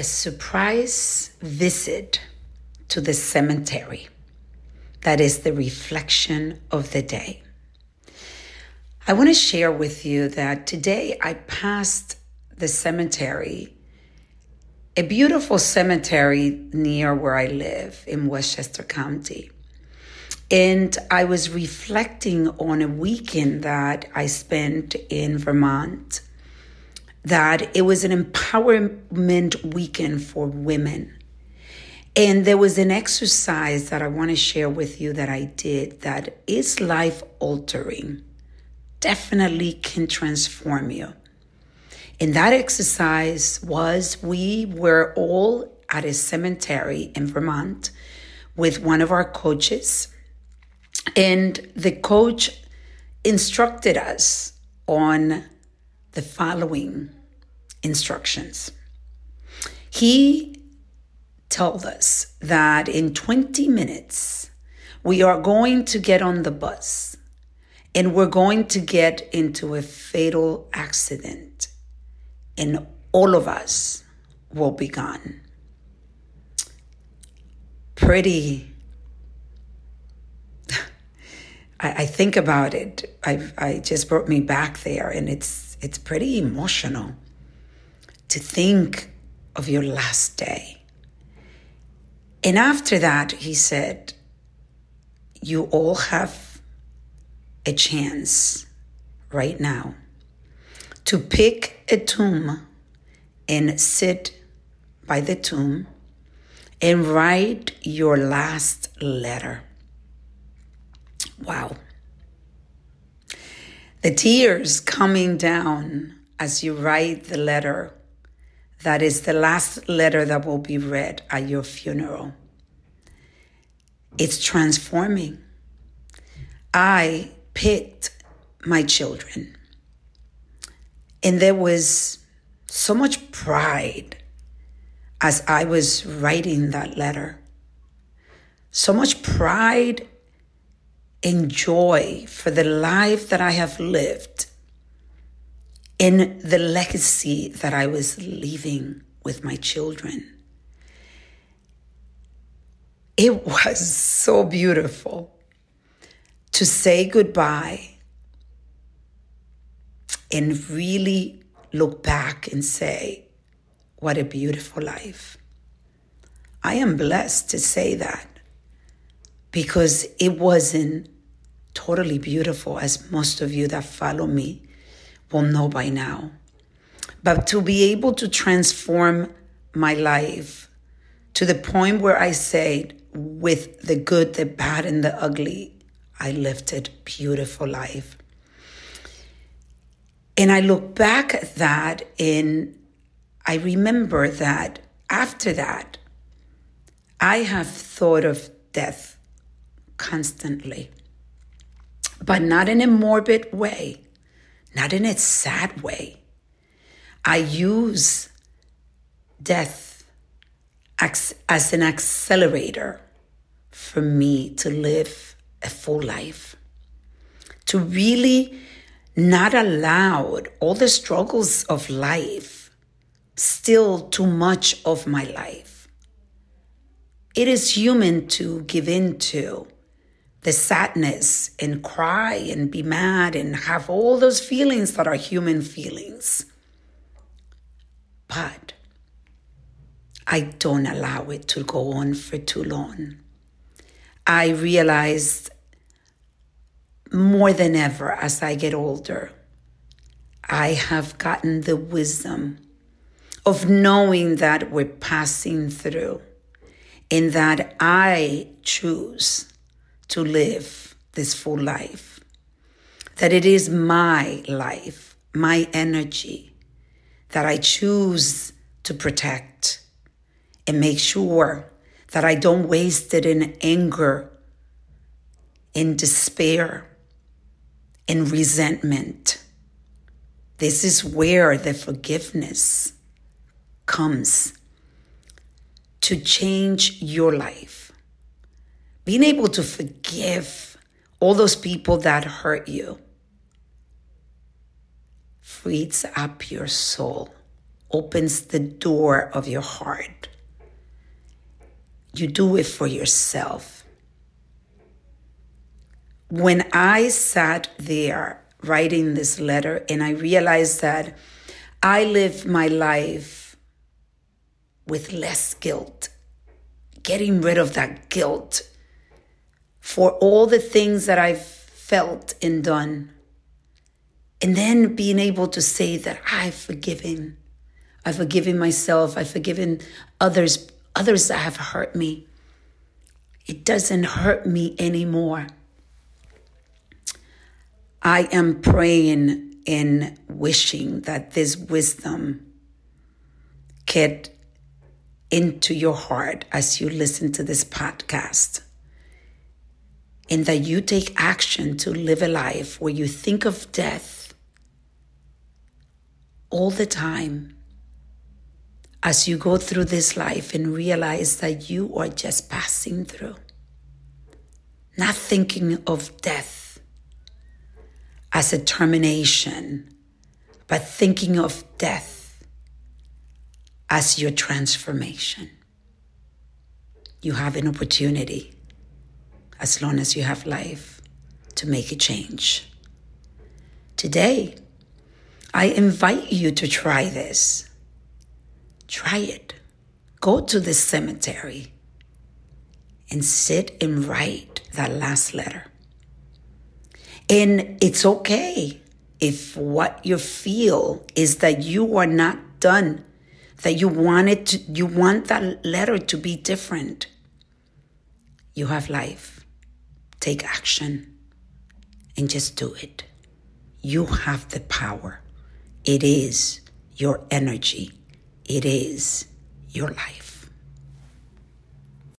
a surprise visit to the cemetery that is the reflection of the day. I want to share with you that today I passed the cemetery, a beautiful cemetery near where I live in Westchester County. And I was reflecting on a weekend that I spent in Vermont, that it was an empowerment weekend for women. And there was an exercise that I want to share with you that I did that is life altering, definitely can transform you. And that exercise was we were all at a cemetery in Vermont with one of our coaches and the coach instructed us on the following instructions. He told us that in 20 minutes, we are going to get on the bus and we're going to get into a fatal accident, and all of us will be gone. Pretty I, think about it, I, I just brought me back there, and it's it's pretty emotional to think of your last day. And after that, he said, You all have a chance right now to pick a tomb and sit by the tomb and write your last letter. Wow. The tears coming down as you write the letter that is the last letter that will be read at your funeral. It's transforming. I picked my children, and there was so much pride as I was writing that letter. So much pride and joy for the life that I have lived in the legacy that I was leaving with my children. It was so beautiful to say goodbye and really look back and say, What a beautiful life. I am blessed to say that because it wasn't totally beautiful, as most of you that follow me will know by now. But to be able to transform my life to the point where I say, with the good, the bad, and the ugly, I lived a beautiful life. And I look back at that and I remember that after that, I have thought of death constantly, but not in a morbid way, not in a sad way. I use death as, an accelerator for me to live a full life, to really not allow all the struggles of life still too much of my life. It is human to give in to the sadness and cry and be mad and have all those feelings that are human feelings. But I don't allow it to go on for too long. I realized more than ever as I get older, I have gotten the wisdom of knowing that we're passing through and that I choose to live this full life. That it is my life, my energy that I choose to protect and make sure that I don't waste it in anger, in despair, in resentment. This is where the forgiveness comes to change your life being able to forgive all those people that hurt you frees up your soul opens the door of your heart. You do it for yourself. When I sat there writing this letter and I realized that I live my life with less guilt, getting rid of that guilt for all the things that I've felt and done. And then being able to say that I've forgiven. I've forgiven myself. I've forgiven others, others that have hurt me. It doesn't hurt me anymore. I am praying and wishing that this wisdom get into your heart as you listen to this podcast. And that you take action to live a life where you think of death all the time as you go through this life and realize that you are just passing through, not thinking of death as a termination, but thinking of death as your transformation. You have an opportunity, as long as you have life, to make a change. Today, I invite you to try this. Try it. Go to the cemetery and sit and write that last letter. And it's okay if what you feel is that you are not done, that you want it to, you want that letter to be different. You have life. Take action and just do it. You have the power. It is your energy. It is your life.